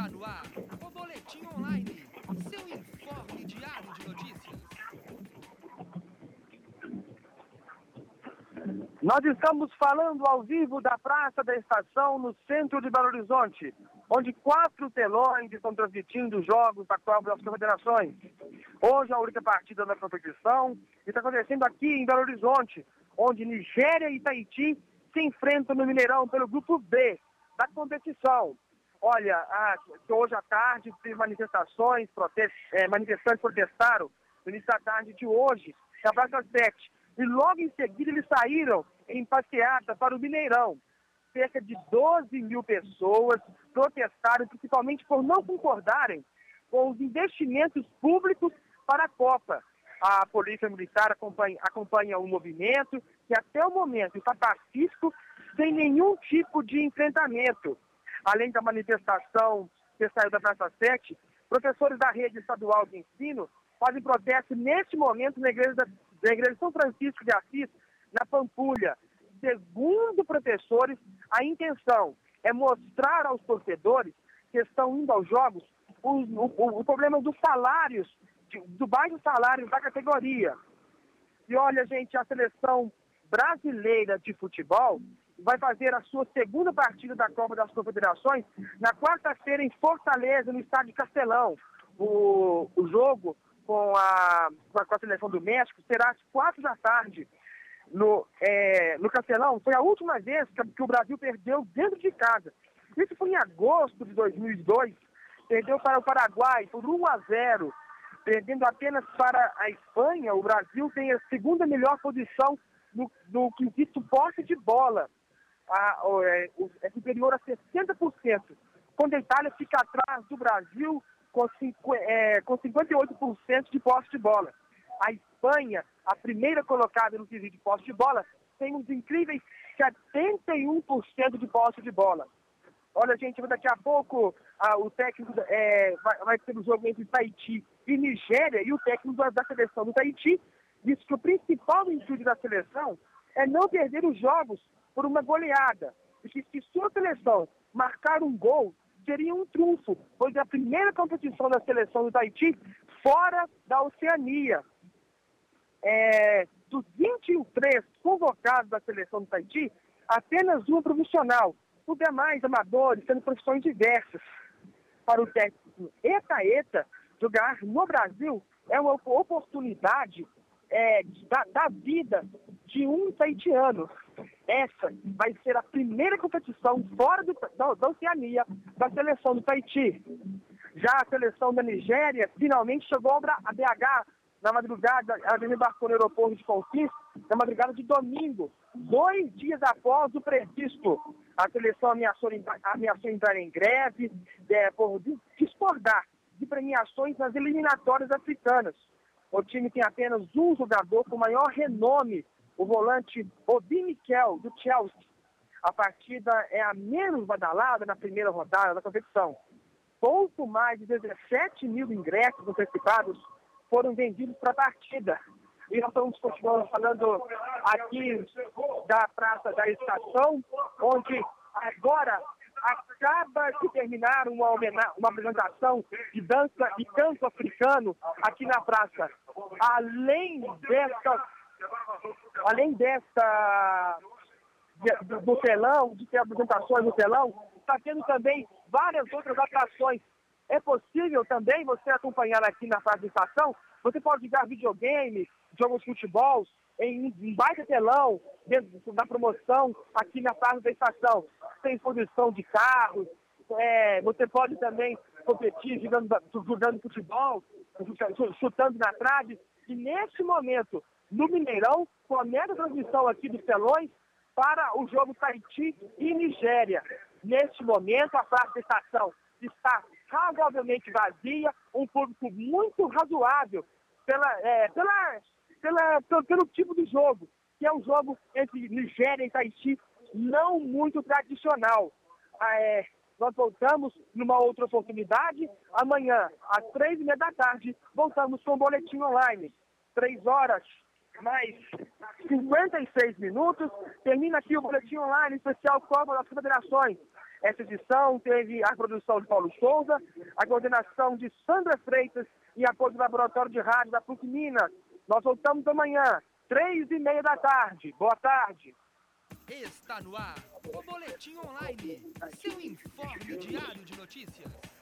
Está no ar o Boletim Online, seu informe diário de notícias. Nós estamos falando ao vivo da Praça da Estação, no centro de Belo Horizonte, onde quatro telões estão transmitindo os jogos da Copa das Confederações. Hoje a única partida da competição está acontecendo aqui em Belo Horizonte, onde Nigéria e Tahiti se enfrentam no Mineirão pelo grupo B da competição. Olha, a, hoje à tarde teve manifestações, protest, é, manifestantes protestaram no início da tarde de hoje, na Praça 7. E logo em seguida eles saíram em passeata para o Mineirão. Cerca de 12 mil pessoas protestaram, principalmente por não concordarem com os investimentos públicos para a Copa. A Polícia Militar acompanha, acompanha o movimento, que até o momento está pacífico, sem nenhum tipo de enfrentamento. Além da manifestação que saiu da Praça 7, professores da rede estadual de ensino fazem protesto neste momento na igreja, da, na igreja São Francisco de Assis, na Pampulha. Segundo professores, a intenção é mostrar aos torcedores que estão indo aos jogos o, o, o problema dos salários, de, do baixo salário da categoria. E olha, gente, a seleção brasileira de futebol vai fazer a sua segunda partida da Copa das Confederações na quarta-feira em Fortaleza, no estádio Castelão. O, o jogo com a, com a seleção do México será às quatro da tarde no, é, no Castelão. Foi a última vez que, o Brasil perdeu dentro de casa. Isso foi em agosto de 2002. Perdeu para o Paraguai por 1 a 0. Perdendo apenas para a Espanha, o Brasil tem a segunda melhor posição no, no quesito posse de bola a, é, é superior a 60%, quando a Itália fica atrás do Brasil com, cinco, é, com 58% de posse de bola. A Espanha, a primeira colocada no quesito de posse de bola, tem uns incríveis 71% de posse de bola. Olha, gente, daqui a pouco o técnico é, vai, vai, ter um jogo entre Tahiti e Nigéria, e o técnico da, da seleção do Tahiti disse que o principal intuito da seleção é não perder os jogos por uma goleada. E que se sua seleção marcar um gol, seria um trunfo, pois é a primeira competição da seleção do Tahiti fora da Oceania. É, dos 23 convocados da seleção do Tahiti, apenas um profissional, os demais amadores, sendo profissões diversas. Para o técnico Eta Eta, jogar no Brasil é uma oportunidade é, da, da, vida de um taitiano. Essa vai ser a primeira competição fora do, da, da Oceania da seleção do Tahiti. Já a seleção da Nigéria finalmente chegou a BH na madrugada, ela desembarcou no aeroporto de Confins na madrugada de domingo, dois dias após o previsto. A seleção ameaçou, ameaçou entrar em greve é, por discordar de premiações nas eliminatórias africanas. O time tem apenas um jogador com maior renome, o volante Obi Mikel, do Chelsea. A partida é a menos badalada na primeira rodada da competição. Pouco mais de 17 mil ingressos antecipados foram vendidos para a partida. E nós estamos continuando falando aqui da Praça da Estação, onde agora acaba de terminar uma, uma apresentação de dança e canto africano aqui na praça. Além dessa, além dessa do, do telão, de ter apresentações no telão, está tendo também várias outras atrações. É possível também você acompanhar aqui na praça de estação, você pode jogar videogame, jogos de futebol, em um baita telão, dentro da promoção, aqui na praça da estação. Tem exposição de carros, é, você pode também competir jogando, jogando futebol, chutando na trave. E neste momento, no Mineirão, começa a transmissão aqui dos telões para o jogo Tahiti e Nigéria. Neste momento, a praça estação está razoavelmente vazia, um público muito razoável pela, é, pela pela, pelo, pelo tipo de jogo, que é um jogo entre Nigéria e Tahiti não muito tradicional. Ah, é, nós voltamos numa outra oportunidade. Amanhã, às três e meia da tarde, voltamos com o boletim online. Três horas mais 56 minutos. Termina aqui o boletim online especial Copa das Federações. Essa edição teve a produção de Paulo Souza, a coordenação de Sandra Freitas e apoio do Laboratório de Rádio da PUC Minas. Nós voltamos amanhã, três e meia da tarde. Boa tarde. Está no ar o Boletim Online, seu informe diário de notícias.